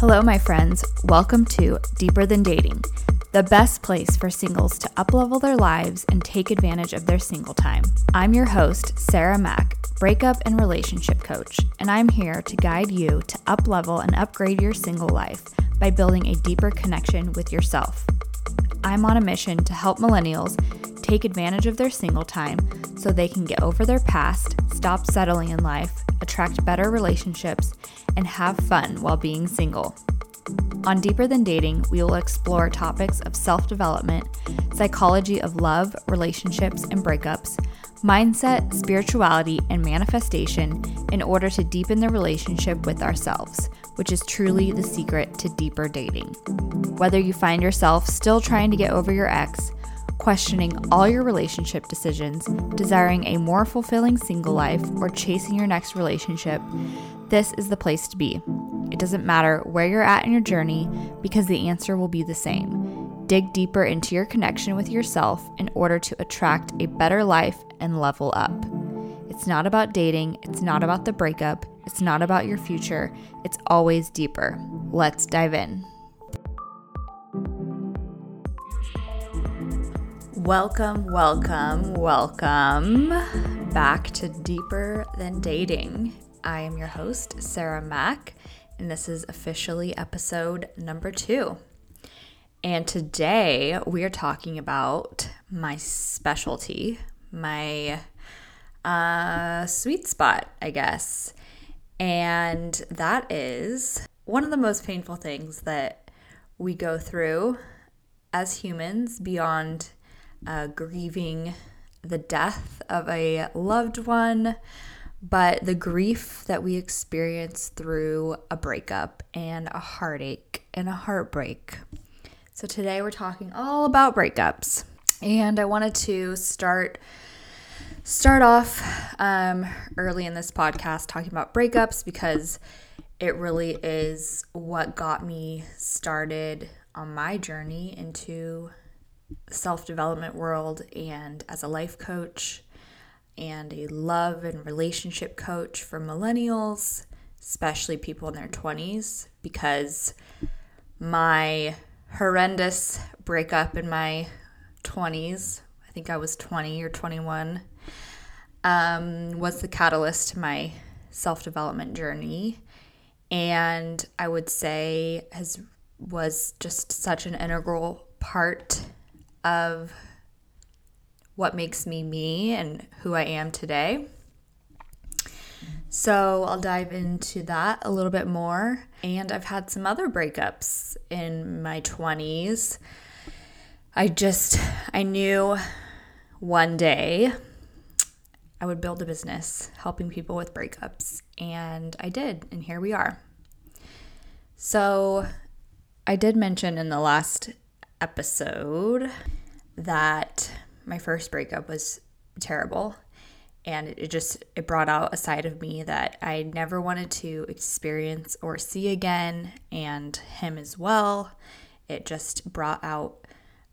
Hello, my friends. Welcome to Deeper Than Dating, the best place for singles to uplevel their lives and take advantage of their single time. I'm your host, Sarah Mac, breakup and relationship coach, and I'm here to guide you to uplevel and upgrade your single life by building a deeper connection with yourself. I'm on a mission to help millennials take advantage of their single time so they can get over their past, stop settling in life, attract better relationships, and have fun while being single. On Deeper Than Dating, we will explore topics of self development, psychology of love, relationships, and breakups, mindset, spirituality, and manifestation in order to deepen the relationship with ourselves, which is truly the secret to deeper dating. Whether you find yourself still trying to get over your ex, questioning all your relationship decisions, desiring a more fulfilling single life, or chasing your next relationship, this is the place to be. It doesn't matter where you're at in your journey because the answer will be the same. Dig deeper into your connection with yourself in order to attract a better life and level up. It's not about dating, it's not about the breakup, it's not about your future, it's always deeper. Let's dive in. Welcome, welcome, welcome back to Deeper Than Dating. I am your host, Sarah Mac, and this is officially episode number two. And today we are talking about my specialty, my uh, sweet spot, I guess. And that is one of the most painful things that we go through as humans beyond uh, grieving the death of a loved one, but the grief that we experience through a breakup and a heartache and a heartbreak. So, today we're talking all about breakups, and I wanted to start start off um, early in this podcast talking about breakups because it really is what got me started on my journey into self development world and as a life coach and a love and relationship coach for millennials, especially people in their 20s, because my horrendous breakup in my 20s, I think I was 20 or 21, um, was the catalyst to my self development journey. And I would say has was just such an integral part of what makes me me and who I am today. So I'll dive into that a little bit more. And I've had some other breakups in my 20s. I just, I knew one day I would build a business helping people with breakups. And I did. And here we are. So I did mention in the last episode that my first breakup was terrible and it just it brought out a side of me that I never wanted to experience or see again and him as well. It just brought out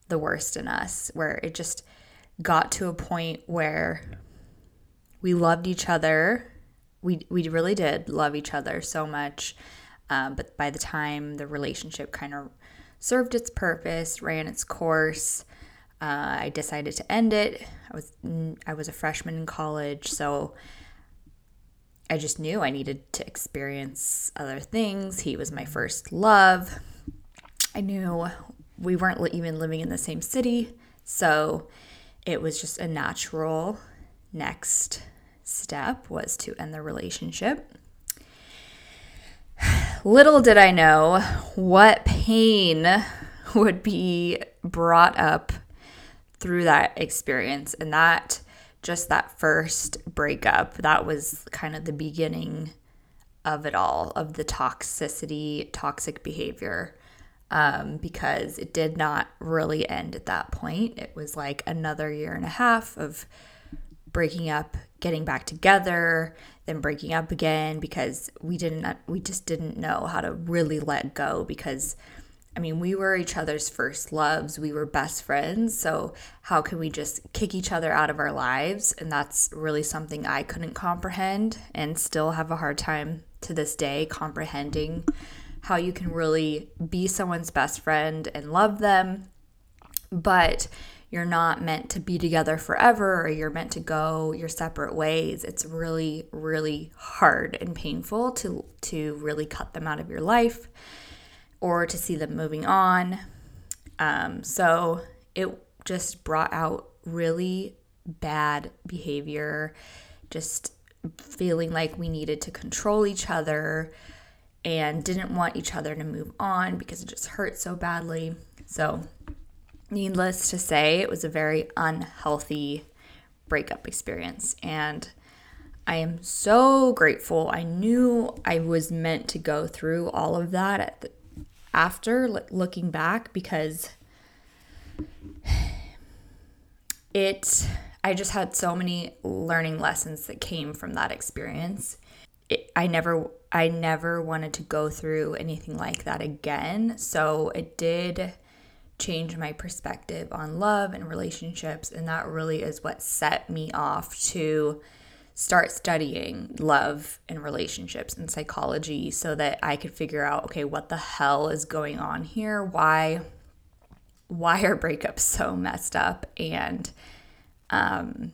the worst in us where it just got to a point where we loved each other. We we really did love each other so much. Um, but by the time the relationship kind of served its purpose, ran its course, uh, I decided to end it. I was I was a freshman in college, so I just knew I needed to experience other things. He was my first love. I knew we weren't even living in the same city, so it was just a natural next step was to end the relationship. Little did I know what pain would be brought up through that experience and that just that first breakup that was kind of the beginning of it all of the toxicity toxic behavior um, because it did not really end at that point. It was like another year and a half of breaking up getting back together then breaking up again because we didn't uh, we just didn't know how to really let go because I mean, we were each other's first loves. We were best friends. So, how can we just kick each other out of our lives? And that's really something I couldn't comprehend and still have a hard time to this day comprehending how you can really be someone's best friend and love them, but you're not meant to be together forever or you're meant to go your separate ways. It's really, really hard and painful to to really cut them out of your life or to see them moving on. Um, so it just brought out really bad behavior, just feeling like we needed to control each other and didn't want each other to move on because it just hurt so badly. So, needless to say, it was a very unhealthy breakup experience. And I am so grateful. I knew I was meant to go through all of that the, after looking back because it I just had so many learning lessons that came from that experience. I never I never wanted to go through anything like that again. So it did change my perspective on love and relationships and that really is what set me off to start studying love and relationships and psychology so that I could figure out okay what the hell is going on here why why are breakups so messed up and um,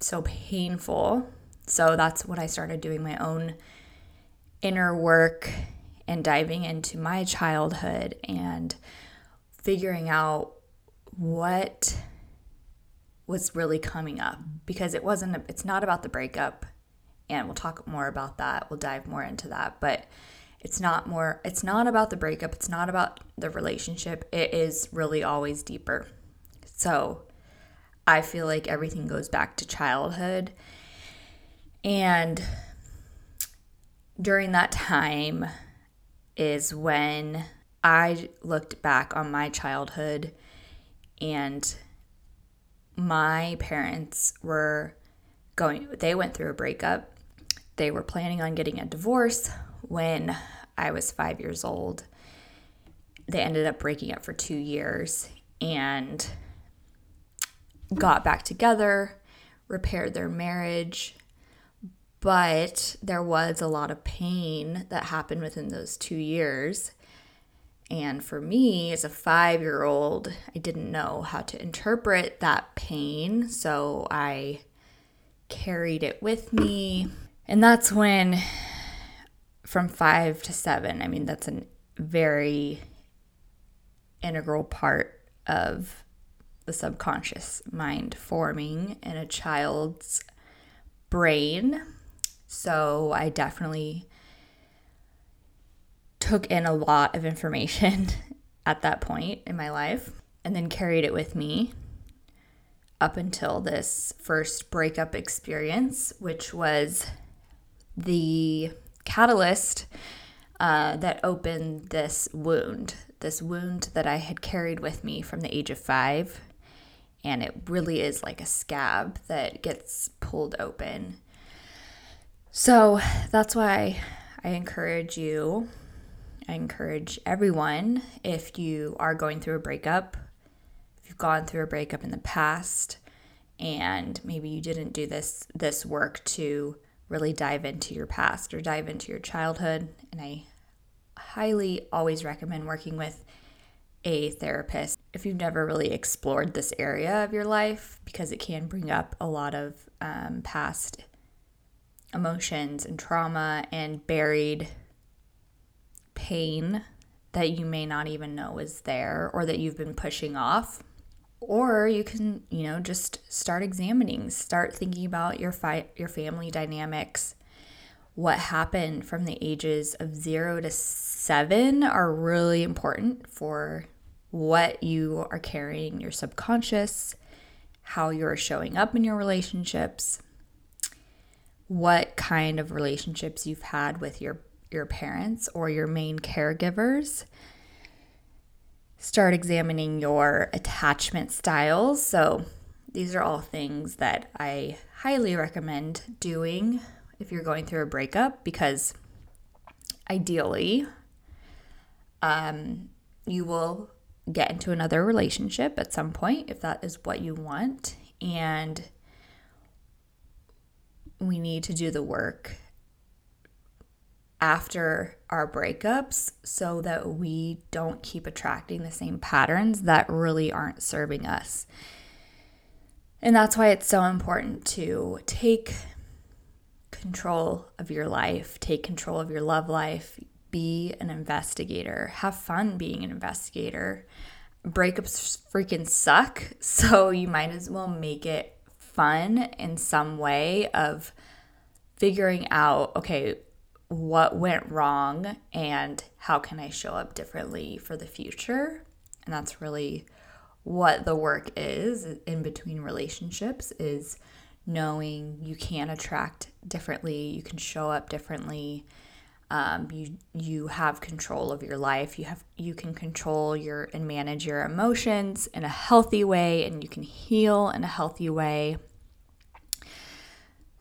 so painful. So that's what I started doing my own inner work and diving into my childhood and figuring out what was really coming up because it wasn't it's not about the breakup and we'll talk more about that. We'll dive more into that but it's not more it's not about the breakup. It's not about the relationship. It is really always deeper. So I feel like everything goes back to childhood. And during that time is when I looked back on my childhood and my parents were going, they went through a breakup. They were planning on getting a divorce when I was five years old. They ended up breaking up for two years. And got back together, repaired their marriage, but there was a lot of pain that happened within those two years. And for me, as a five year old, I didn't know how to interpret that pain. So I carried it with me. And that's when, from five to seven, I mean, that's a very integral part of the subconscious mind forming in a child's brain. So I definitely took in a lot of information at that point in my life and then carried it with me up until this first breakup experience, which was the catalyst uh, that opened this wound, this wound that I had carried with me from the age of five and it really is like a scab that gets pulled open. So that's why I encourage you, I encourage everyone if you are going through a breakup, if you've gone through a breakup in the past and maybe you didn't do this this work to really dive into your past or dive into your childhood and I highly always recommend working with a therapist. If you've never really explored this area of your life because it can bring up a lot of um, past emotions and trauma and buried pain that you may not even know is there or that you've been pushing off. Or you can you know just start examining start thinking about your fi- your family dynamics. What happened from the ages of 0 to 7 are really important for what you are carrying, your subconscious, how you're showing up in your relationships, what kind of relationships you've had with your, your parents or your main caregivers. Start examining your attachment styles. So, these are all things that I highly recommend doing if you're going through a breakup because ideally, um, you will get into another relationship at some point if that is what you want. And we need to do the work after our breakups so that we don't keep attracting the same patterns that really aren't serving us. And that's why it's so important to take control of your life, take control of your love life, be an investigator, have fun being an investigator. Breakups freaking suck, so you might as well make it fun in some way of figuring out okay, what went wrong and how can I show up differently for the future. And that's really what the work is in between relationships is knowing you can attract differently, you can show up differently. Um, you you have control of your life. You have you can control your and manage your emotions in a healthy way, and you can heal in a healthy way.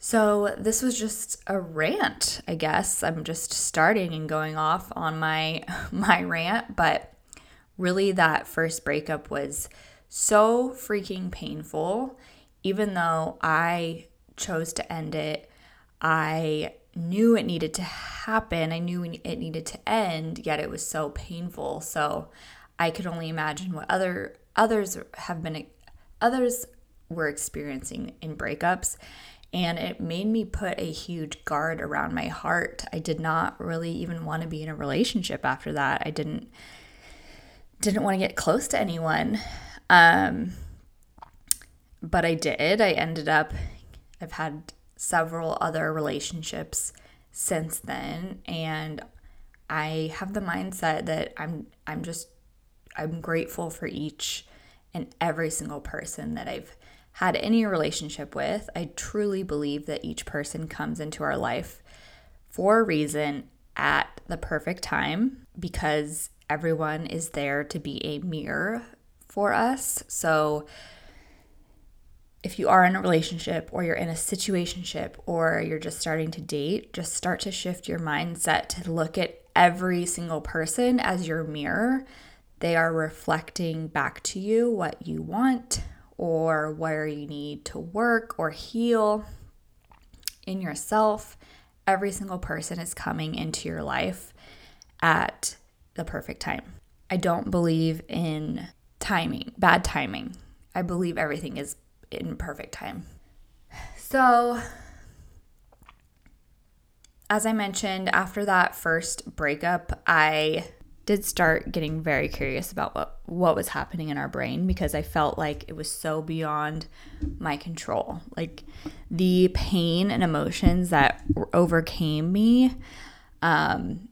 So, this was just a rant, I guess. I'm just starting and going off on my my rant, but really that first breakup was so freaking painful. Even though I chose to end it, I knew it needed to happen. I knew it needed to end, yet it was so painful. So, I could only imagine what other others have been others were experiencing in breakups and it made me put a huge guard around my heart. I did not really even want to be in a relationship after that. I didn't didn't want to get close to anyone. Um, but I did. I ended up I've had several other relationships since then and I have the mindset that I'm I'm just I'm grateful for each and every single person that I've had any relationship with. I truly believe that each person comes into our life for a reason at the perfect time because everyone is there to be a mirror for us. So if you are in a relationship or you're in a situationship or you're just starting to date, just start to shift your mindset to look at every single person as your mirror. They are reflecting back to you what you want, or where you need to work or heal in yourself. Every single person is coming into your life at the perfect time. I don't believe in timing, bad timing. I believe everything is in perfect time. So, as I mentioned, after that first breakup, I did start getting very curious about what what was happening in our brain because I felt like it was so beyond my control. Like the pain and emotions that overcame me um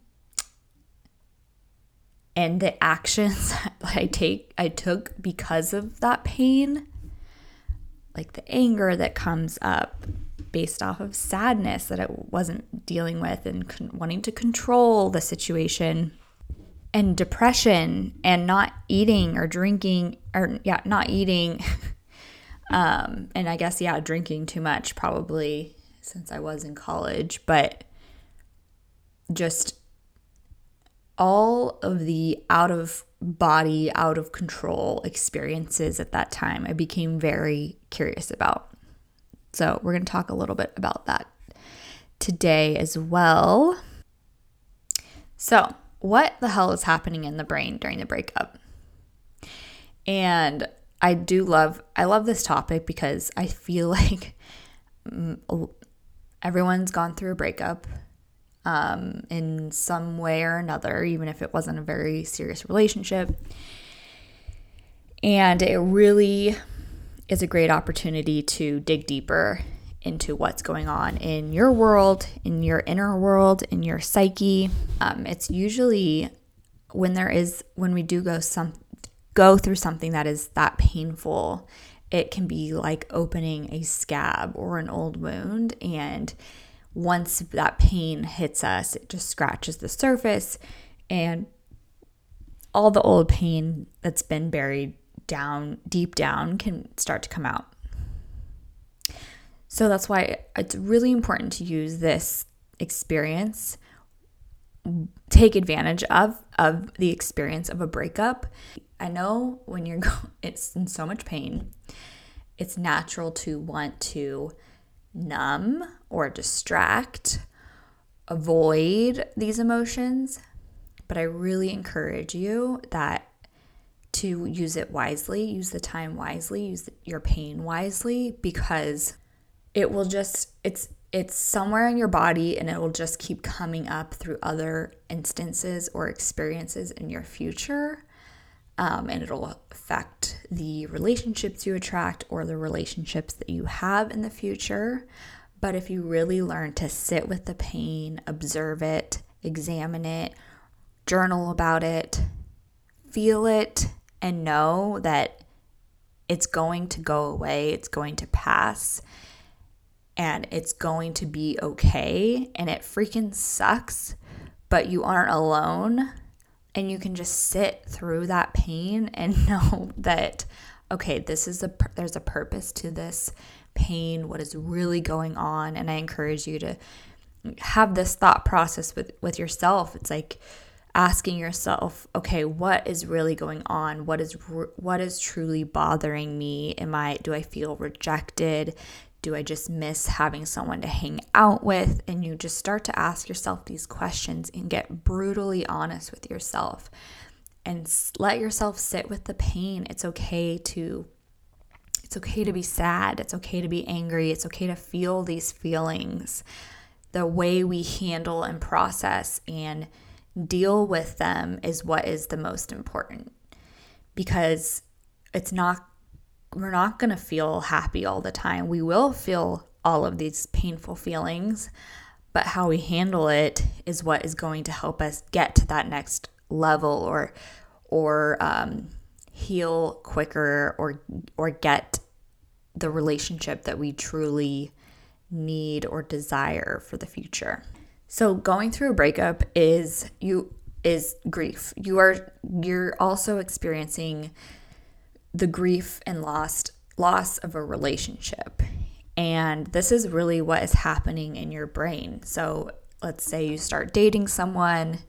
and the actions that I take I took because of that pain like the anger that comes up based off of sadness that I wasn't dealing with and con- wanting to control the situation and depression and not eating or drinking or yeah not eating. Um and i guess yeah drinking too much probably since i was in college but just all of the out of body out of control experiences at that time i became very curious about. So we're going to talk a little bit about that today as well. So what the hell is happening in the brain during the breakup? And I do love I love this topic because I feel like everyone's gone through a breakup um, in some way or another, even if it wasn't a very serious relationship. And it really is a great opportunity to dig deeper into what's going on in your world, in your inner world, in your psyche. Um, it's usually when there is when we do go some go through something that is that painful. It can be like opening a scab or an old wound, and once that pain hits us, it just scratches the surface, and all the old pain that's been buried down deep down can start to come out. So that's why it's really important to use this experience take advantage of of the experience of a breakup. I know when you're go- it's in so much pain, it's natural to want to numb or distract avoid these emotions, but I really encourage you that to use it wisely, use the time wisely, use your pain wisely because it will just it's it's somewhere in your body and it will just keep coming up through other instances or experiences in your future. Um, and it'll affect the relationships you attract or the relationships that you have in the future. But if you really learn to sit with the pain, observe it, examine it, journal about it, feel it, and know that it's going to go away, it's going to pass, and it's going to be okay. And it freaking sucks, but you aren't alone. And you can just sit through that pain and know that, okay, this is a, there's a purpose to this pain, what is really going on. And I encourage you to have this thought process with, with yourself. It's like, asking yourself, okay, what is really going on? What is what is truly bothering me? Am I do I feel rejected? Do I just miss having someone to hang out with? And you just start to ask yourself these questions and get brutally honest with yourself and let yourself sit with the pain. It's okay to it's okay to be sad. It's okay to be angry. It's okay to feel these feelings. The way we handle and process and deal with them is what is the most important because it's not we're not going to feel happy all the time. We will feel all of these painful feelings, but how we handle it is what is going to help us get to that next level or or um, heal quicker or or get the relationship that we truly need or desire for the future. So going through a breakup is you is grief. You are you're also experiencing the grief and lost loss of a relationship. And this is really what is happening in your brain. So let's say you start dating someone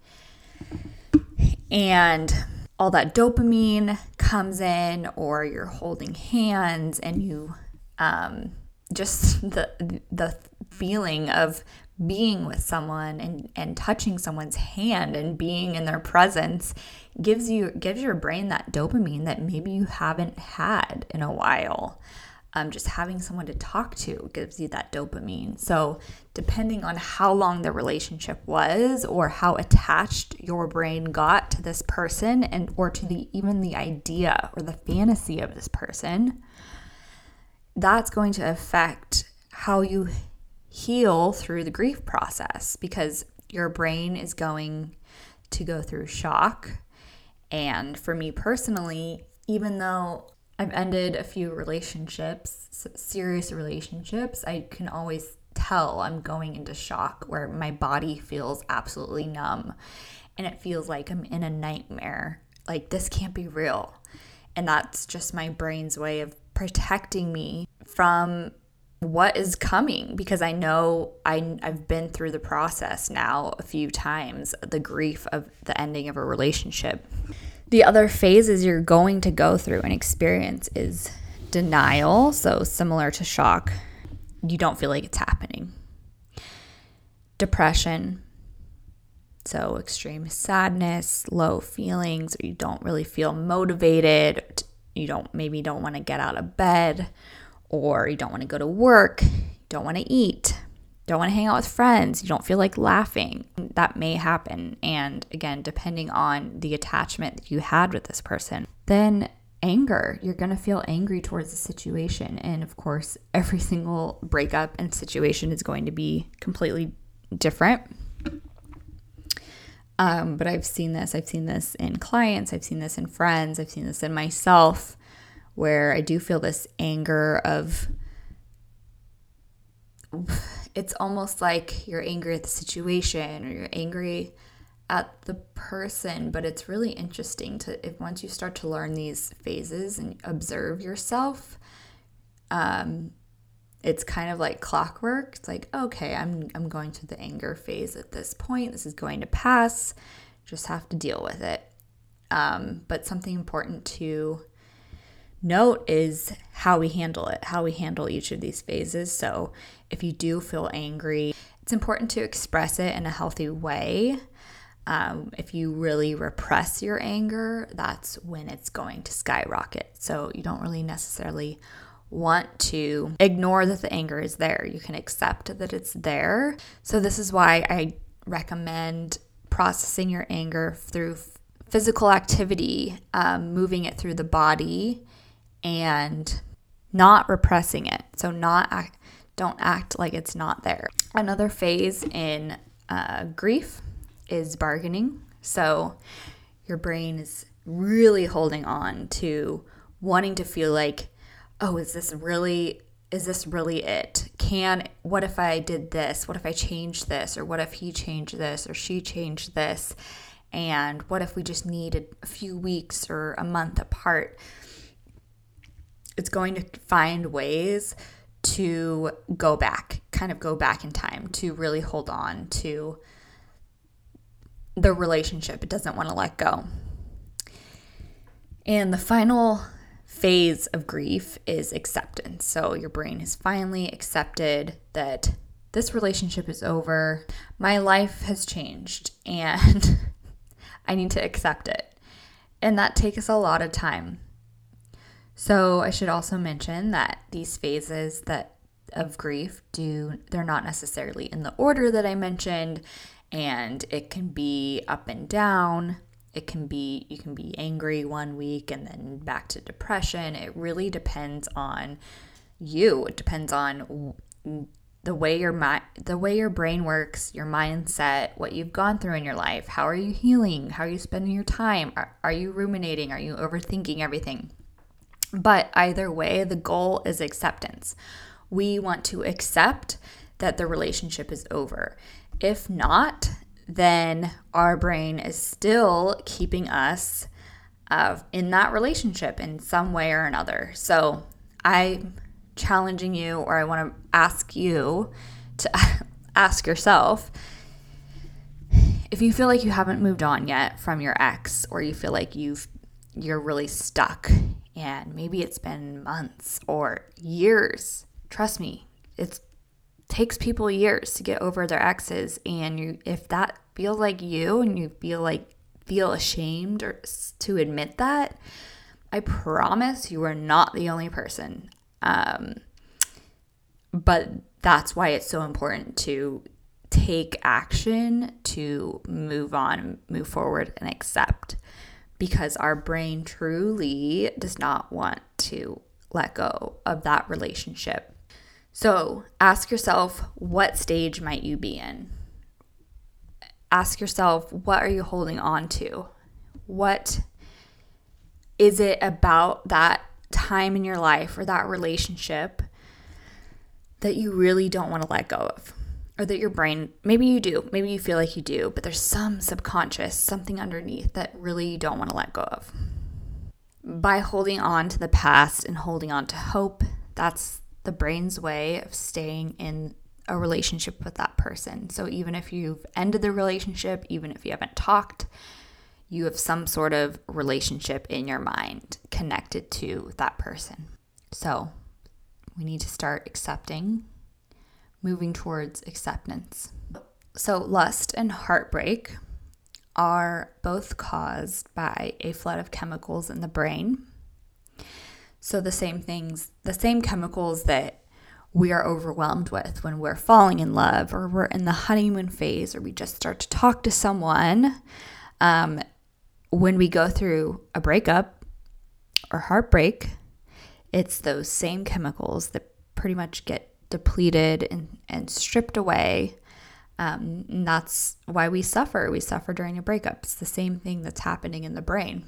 and all that dopamine comes in or you're holding hands and you um, just the the feeling of being with someone and, and touching someone's hand and being in their presence gives you gives your brain that dopamine that maybe you haven't had in a while. Um, just having someone to talk to gives you that dopamine. So, depending on how long the relationship was, or how attached your brain got to this person, and or to the even the idea or the fantasy of this person, that's going to affect how you heal through the grief process because your brain is going to go through shock. And for me personally, even though I've ended a few relationships, serious relationships, I can always tell I'm going into shock where my body feels absolutely numb and it feels like I'm in a nightmare. Like, this can't be real. And that's just my brain's way of protecting me from what is coming because I know I, I've been through the process now a few times the grief of the ending of a relationship. The other phases you're going to go through and experience is denial. So, similar to shock, you don't feel like it's happening. Depression. So, extreme sadness, low feelings, or you don't really feel motivated. You don't maybe don't want to get out of bed or you don't want to go to work, you don't want to eat, don't want to hang out with friends, you don't feel like laughing. That may happen. And again, depending on the attachment that you had with this person, then anger. You're going to feel angry towards the situation. And of course, every single breakup and situation is going to be completely different. Um, but I've seen this. I've seen this in clients. I've seen this in friends. I've seen this in myself where I do feel this anger of it's almost like you're angry at the situation or you're angry at the person, but it's really interesting to if once you start to learn these phases and observe yourself, um, it's kind of like clockwork. It's like, okay, I'm I'm going through the anger phase at this point. This is going to pass. Just have to deal with it. Um, but something important to note is how we handle it, how we handle each of these phases. So, if you do feel angry it's important to express it in a healthy way. Um, if you really repress your anger, that's when it's going to skyrocket. So you don't really necessarily want to ignore that the anger is there. You can accept that it's there. So, this is why I recommend processing your anger through physical activity, um, moving it through the body, and not repressing it. So, not act, don't act like it's not there. Another phase in uh, grief is bargaining. So, your brain is really holding on to wanting to feel like oh, is this really is this really it? Can what if I did this? What if I changed this? Or what if he changed this or she changed this? And what if we just needed a few weeks or a month apart? It's going to find ways to go back, kind of go back in time, to really hold on to the relationship. It doesn't want to let go. And the final phase of grief is acceptance. So your brain has finally accepted that this relationship is over. My life has changed and I need to accept it. And that takes a lot of time. So I should also mention that these phases that of grief do they're not necessarily in the order that I mentioned and it can be up and down. It can be you can be angry one week and then back to depression. It really depends on you. It depends on the way your mind the way your brain works your mindset what you've gone through in your life. How are you healing? How are you spending your time? Are, are you ruminating? Are you overthinking everything but either way the goal is acceptance we want to accept that the relationship is over if not then our brain is still keeping us uh, in that relationship in some way or another. So I'm challenging you, or I want to ask you to ask yourself if you feel like you haven't moved on yet from your ex, or you feel like you've you're really stuck and maybe it's been months or years. Trust me, it takes people years to get over their exes. And you if that feels like you and you feel like feel ashamed or to admit that i promise you are not the only person. Um, but that's why it's so important to take action to move on move forward and accept because our brain truly does not want to let go of that relationship so ask yourself, what stage might you be in? Ask yourself, what are you holding on to? What is it about that time in your life or that relationship that you really don't want to let go of? Or that your brain, maybe you do, maybe you feel like you do, but there's some subconscious, something underneath that really you don't want to let go of. By holding on to the past and holding on to hope, that's the brain's way of staying in a relationship with that person. So even if you've ended the relationship, even if you haven't talked, you have some sort of relationship in your mind connected to that person. So we need to start accepting, moving towards acceptance. So, lust and heartbreak are both caused by a flood of chemicals in the brain so, the same things, the same chemicals that we are overwhelmed with when we're falling in love or we're in the honeymoon phase or we just start to talk to someone. Um, when we go through a breakup or heartbreak, it's those same chemicals that pretty much get depleted and, and stripped away. Um, and that's why we suffer. We suffer during a breakup. It's the same thing that's happening in the brain.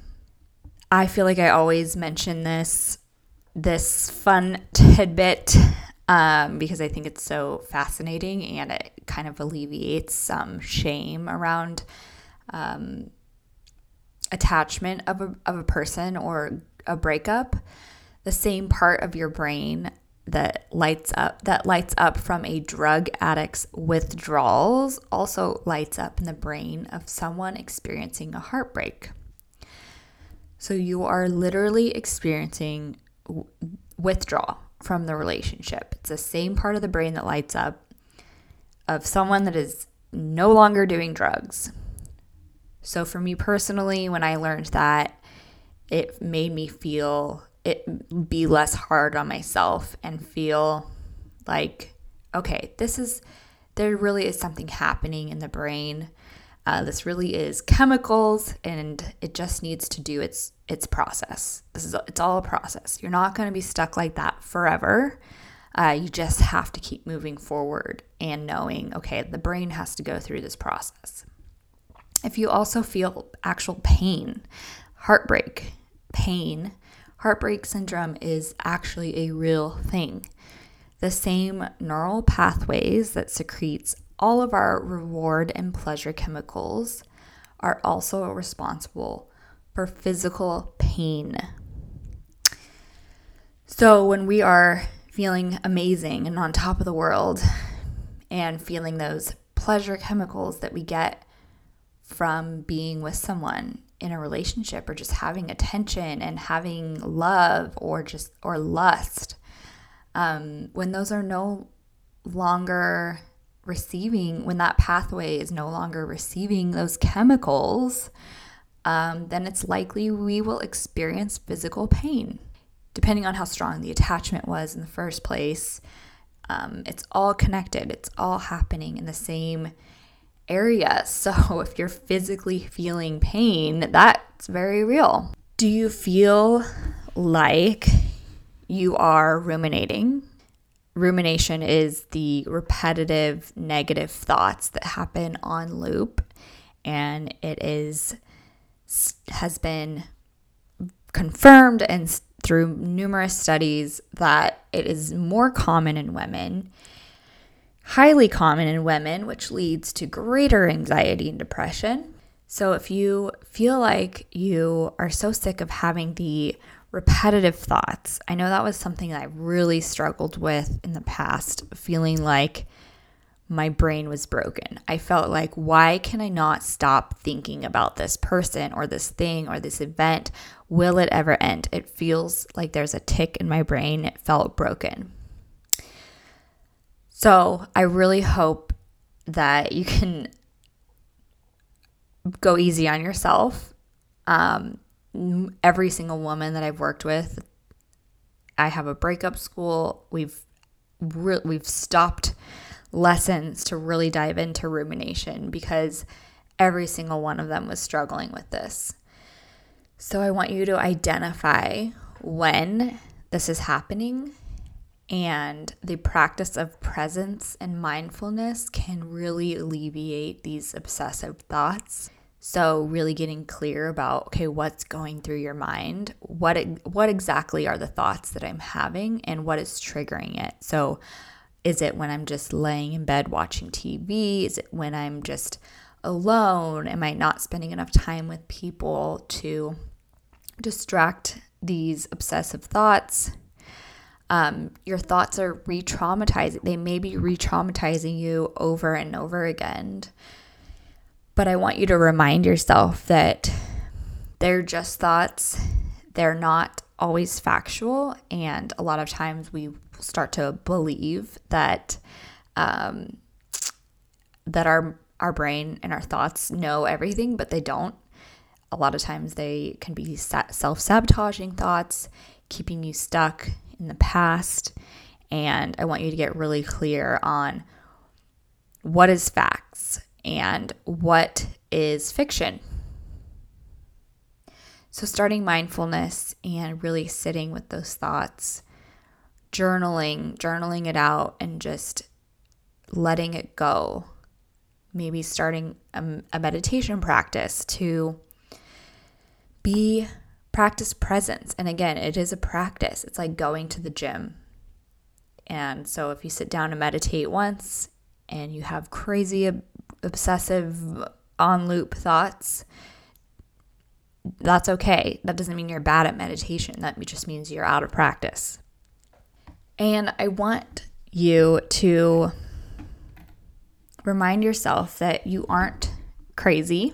I feel like I always mention this this fun tidbit um, because I think it's so fascinating and it kind of alleviates some shame around um, attachment of a, of a person or a breakup. The same part of your brain that lights up that lights up from a drug addict's withdrawals also lights up in the brain of someone experiencing a heartbreak. So you are literally experiencing withdrawal from the relationship. It's the same part of the brain that lights up of someone that is no longer doing drugs. So for me personally, when I learned that, it made me feel it be less hard on myself and feel like okay, this is there really is something happening in the brain. Uh, this really is chemicals, and it just needs to do its its process. This is it's all a process. You're not going to be stuck like that forever. Uh, you just have to keep moving forward and knowing, okay, the brain has to go through this process. If you also feel actual pain, heartbreak, pain, heartbreak syndrome is actually a real thing. The same neural pathways that secretes all of our reward and pleasure chemicals are also responsible for physical pain. So, when we are feeling amazing and on top of the world and feeling those pleasure chemicals that we get from being with someone in a relationship or just having attention and having love or just or lust um, when those are no longer receiving when that pathway is no longer receiving those chemicals um, then it's likely we will experience physical pain depending on how strong the attachment was in the first place. Um, it's all connected, it's all happening in the same area. So if you're physically feeling pain, that's very real. Do you feel like you are ruminating? Rumination is the repetitive negative thoughts that happen on loop and it is has been confirmed and through numerous studies that it is more common in women, highly common in women, which leads to greater anxiety and depression. So, if you feel like you are so sick of having the repetitive thoughts, I know that was something that I really struggled with in the past, feeling like my brain was broken. I felt like, why can I not stop thinking about this person or this thing or this event? Will it ever end? It feels like there's a tick in my brain. It felt broken. So I really hope that you can go easy on yourself. Um, every single woman that I've worked with, I have a breakup school. We've re- we've stopped lessons to really dive into rumination because every single one of them was struggling with this. So I want you to identify when this is happening and the practice of presence and mindfulness can really alleviate these obsessive thoughts. So really getting clear about okay, what's going through your mind? What what exactly are the thoughts that I'm having and what is triggering it? So is it when I'm just laying in bed watching TV? Is it when I'm just alone? Am I not spending enough time with people to distract these obsessive thoughts? Um, your thoughts are re traumatizing. They may be re traumatizing you over and over again. But I want you to remind yourself that they're just thoughts, they're not always factual. And a lot of times we start to believe that um, that our our brain and our thoughts know everything, but they don't. A lot of times they can be self sabotaging thoughts, keeping you stuck in the past. And I want you to get really clear on what is facts and what is fiction. So, starting mindfulness and really sitting with those thoughts journaling, journaling it out, and just letting it go. Maybe starting a, a meditation practice to be practice presence. And again, it is a practice. It's like going to the gym. And so if you sit down and meditate once and you have crazy obsessive on loop thoughts, that's okay. That doesn't mean you're bad at meditation. That just means you're out of practice. And I want you to remind yourself that you aren't crazy.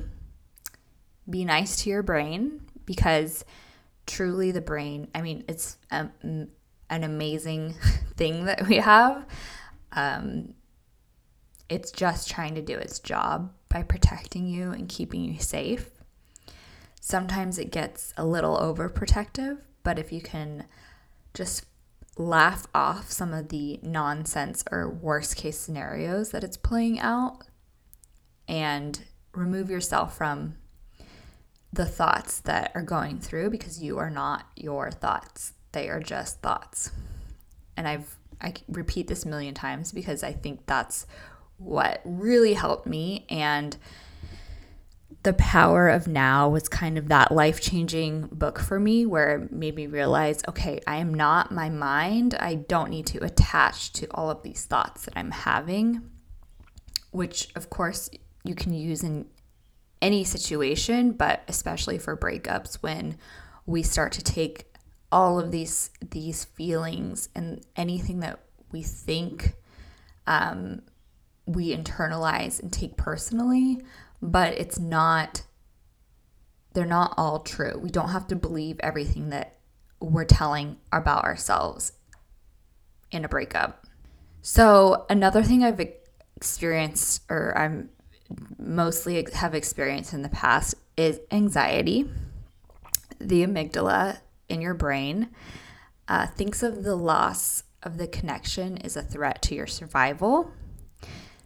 Be nice to your brain because truly the brain, I mean, it's a, an amazing thing that we have. Um, it's just trying to do its job by protecting you and keeping you safe. Sometimes it gets a little overprotective, but if you can just laugh off some of the nonsense or worst case scenarios that it's playing out and remove yourself from the thoughts that are going through because you are not your thoughts. They are just thoughts. And I've I repeat this a million times because I think that's what really helped me and the power of now was kind of that life-changing book for me where it made me realize okay i am not my mind i don't need to attach to all of these thoughts that i'm having which of course you can use in any situation, but especially for breakups when we start to take all of these these feelings and anything that we think um, we internalize and take personally, but it's not they're not all true. We don't have to believe everything that we're telling about ourselves in a breakup. So, another thing I've experienced or I'm mostly have experienced in the past is anxiety. The amygdala in your brain uh, thinks of the loss of the connection as a threat to your survival.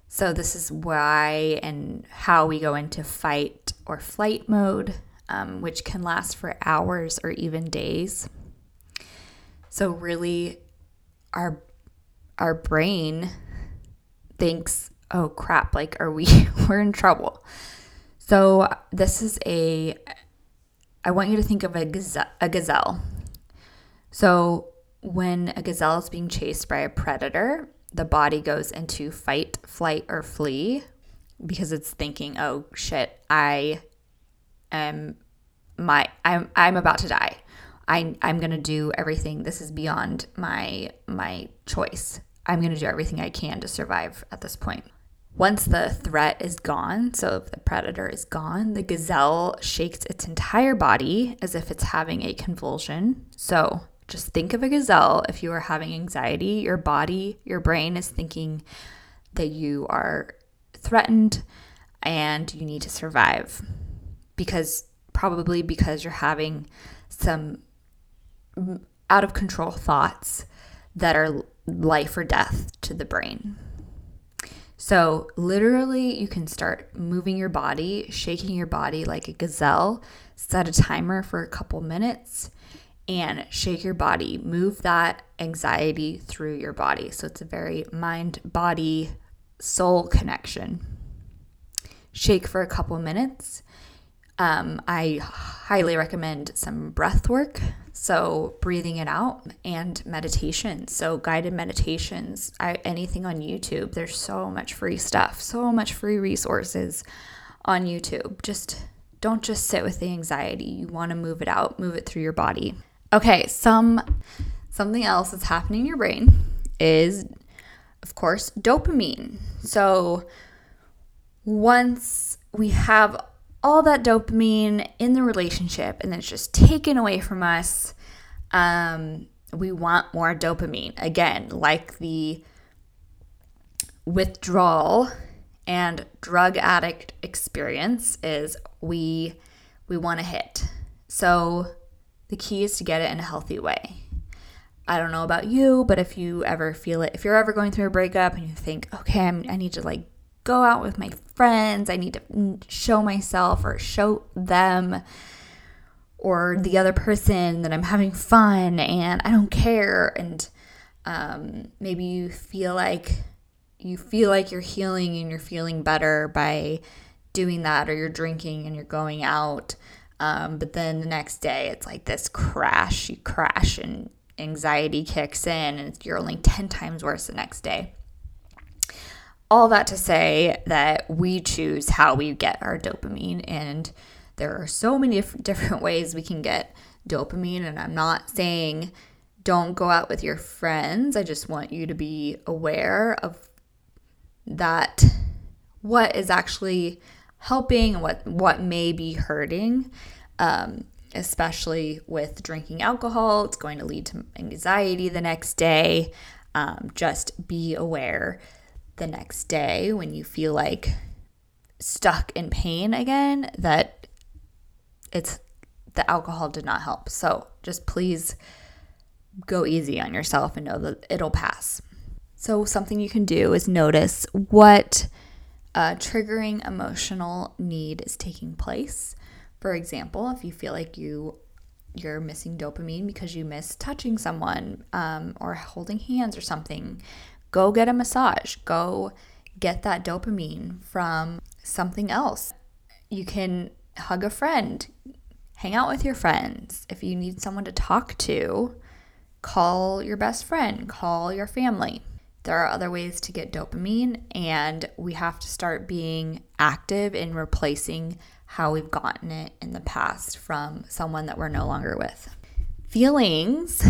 So, this is why and how we go into fight or flight mode, um, which can last for hours or even days. So, really, our our brain thinks oh crap, like, are we, we're in trouble. So, this is a, I want you to think of a gazelle. A gazelle. So, when a gazelle is being chased by a predator, the body goes into fight, flight, or flee because it's thinking, oh shit, I am my I'm I'm about to die. I I'm gonna do everything. This is beyond my my choice. I'm gonna do everything I can to survive at this point. Once the threat is gone, so if the predator is gone, the gazelle shakes its entire body as if it's having a convulsion. So just think of a gazelle. If you are having anxiety, your body, your brain is thinking that you are threatened and you need to survive because probably because you're having some out of control thoughts that are life or death to the brain. So, literally, you can start moving your body, shaking your body like a gazelle, set a timer for a couple minutes, and shake your body. Move that anxiety through your body. So, it's a very mind, body, soul connection. Shake for a couple minutes. Um, I highly recommend some breath work. So, breathing it out and meditation. So, guided meditations, I, anything on YouTube. There's so much free stuff, so much free resources on YouTube. Just don't just sit with the anxiety. You want to move it out, move it through your body. Okay, some something else that's happening in your brain is of course dopamine. So, once we have all that dopamine in the relationship and then it's just taken away from us. Um, we want more dopamine. Again, like the withdrawal and drug addict experience is we we want to hit. So the key is to get it in a healthy way. I don't know about you, but if you ever feel it, if you're ever going through a breakup and you think, okay, I'm, I need to like go out with my friends. I need to show myself or show them or the other person that I'm having fun and I don't care. And um, maybe you feel like you feel like you're healing and you're feeling better by doing that, or you're drinking and you're going out. Um, but then the next day, it's like this crash. You crash and anxiety kicks in, and you're only 10 times worse the next day all that to say that we choose how we get our dopamine and there are so many different ways we can get dopamine and i'm not saying don't go out with your friends. I just want you to be aware of that what is actually helping and what what may be hurting um, especially with drinking alcohol. It's going to lead to anxiety the next day. Um, just be aware the next day when you feel like stuck in pain again that it's the alcohol did not help. So just please go easy on yourself and know that it'll pass. So, something you can do is notice what uh, triggering emotional need is taking place. For example, if you feel like you you're missing dopamine because you miss touching someone um, or holding hands or something, go get a massage. Go get that dopamine from something else. You can hug a friend, hang out with your friends. If you need someone to talk to, call your best friend, call your family. There are other ways to get dopamine, and we have to start being active in replacing how we've gotten it in the past from someone that we're no longer with. Feelings,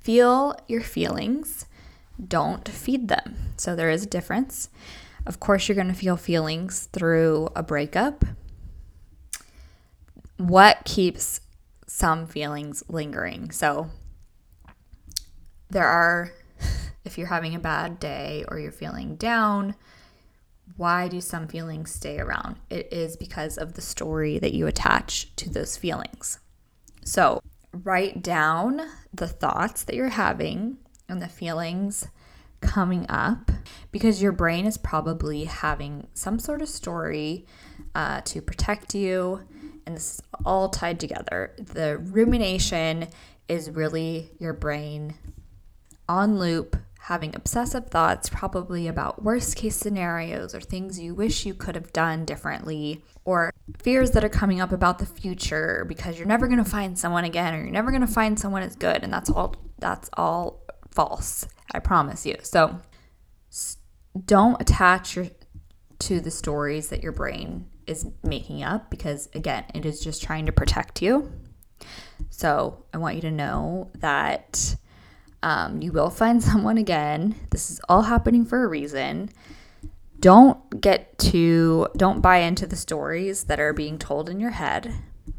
feel your feelings, don't feed them. So there is a difference. Of course, you're going to feel feelings through a breakup. What keeps some feelings lingering? So there are if you're having a bad day or you're feeling down, why do some feelings stay around? It is because of the story that you attach to those feelings. So, write down the thoughts that you're having and the feelings coming up because your brain is probably having some sort of story uh, to protect you. And this is all tied together. The rumination is really your brain on loop having obsessive thoughts, probably about worst case scenarios or things you wish you could have done differently, or fears that are coming up about the future because you're never going to find someone again or you're never going to find someone as good and that's all that's all false. I promise you. So don't attach your to the stories that your brain is making up because again, it is just trying to protect you. So, I want you to know that um, you will find someone again. This is all happening for a reason. Don't get to, don't buy into the stories that are being told in your head.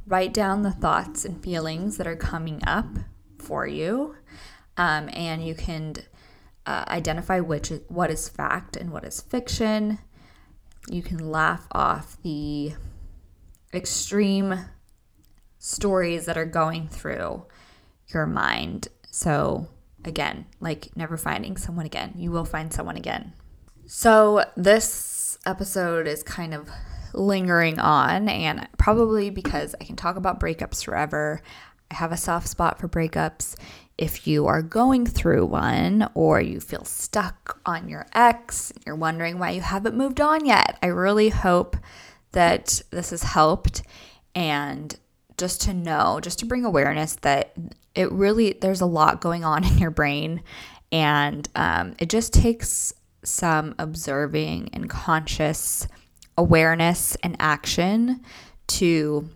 Write down the thoughts and feelings that are coming up for you. Um, and you can uh, identify which what is fact and what is fiction. You can laugh off the extreme stories that are going through your mind. So again, like never finding someone again. You will find someone again. So, this episode is kind of lingering on, and probably because I can talk about breakups forever. I have a soft spot for breakups. If you are going through one or you feel stuck on your ex, you're wondering why you haven't moved on yet, I really hope that this has helped and just to know, just to bring awareness that it really, there's a lot going on in your brain. And um, it just takes some observing and conscious awareness and action to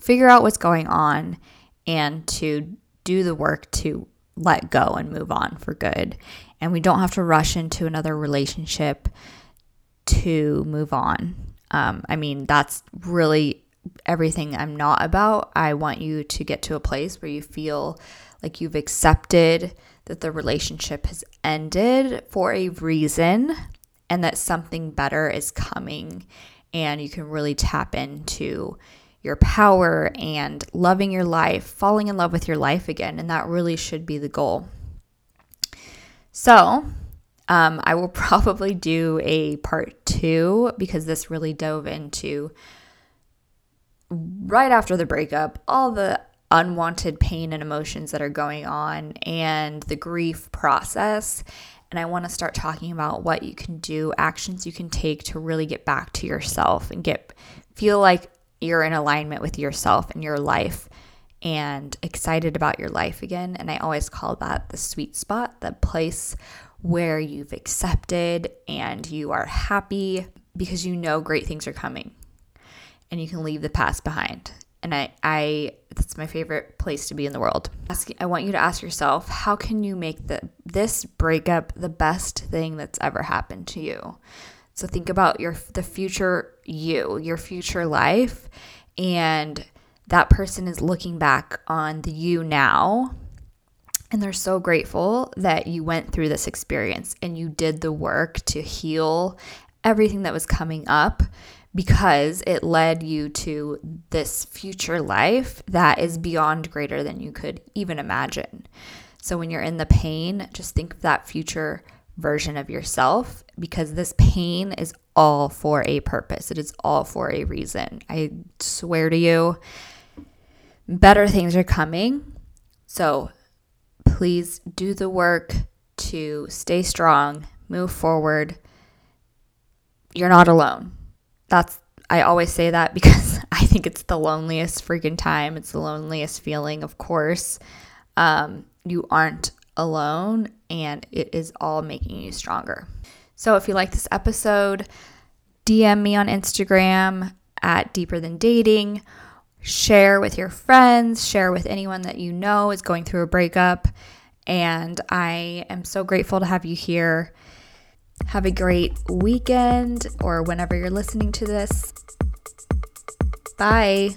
figure out what's going on and to do the work to let go and move on for good. And we don't have to rush into another relationship to move on. Um, I mean, that's really everything I'm not about. I want you to get to a place where you feel like you've accepted that the relationship has ended for a reason and that something better is coming and you can really tap into your power and loving your life, falling in love with your life again. And that really should be the goal. So, um, I will probably do a part two because this really dove into right after the breakup, all the unwanted pain and emotions that are going on and the grief process. And I want to start talking about what you can do, actions you can take to really get back to yourself and get feel like you're in alignment with yourself and your life and excited about your life again. And I always call that the sweet spot, the place where you've accepted and you are happy because you know great things are coming and you can leave the past behind. And I, I that's my favorite place to be in the world. Ask, I want you to ask yourself, how can you make the this breakup the best thing that's ever happened to you? So think about your the future you, your future life, and that person is looking back on the you now And they're so grateful that you went through this experience and you did the work to heal everything that was coming up because it led you to this future life that is beyond greater than you could even imagine. So when you're in the pain, just think of that future version of yourself because this pain is all for a purpose. It is all for a reason. I swear to you, better things are coming. So please do the work to stay strong, move forward. You're not alone. That's, I always say that because I think it's the loneliest freaking time. It's the loneliest feeling, of course. Um, you aren't alone and it is all making you stronger. So if you like this episode, DM me on Instagram at deeper than dating share with your friends, share with anyone that you know is going through a breakup. And I am so grateful to have you here. Have a great weekend or whenever you're listening to this. Bye.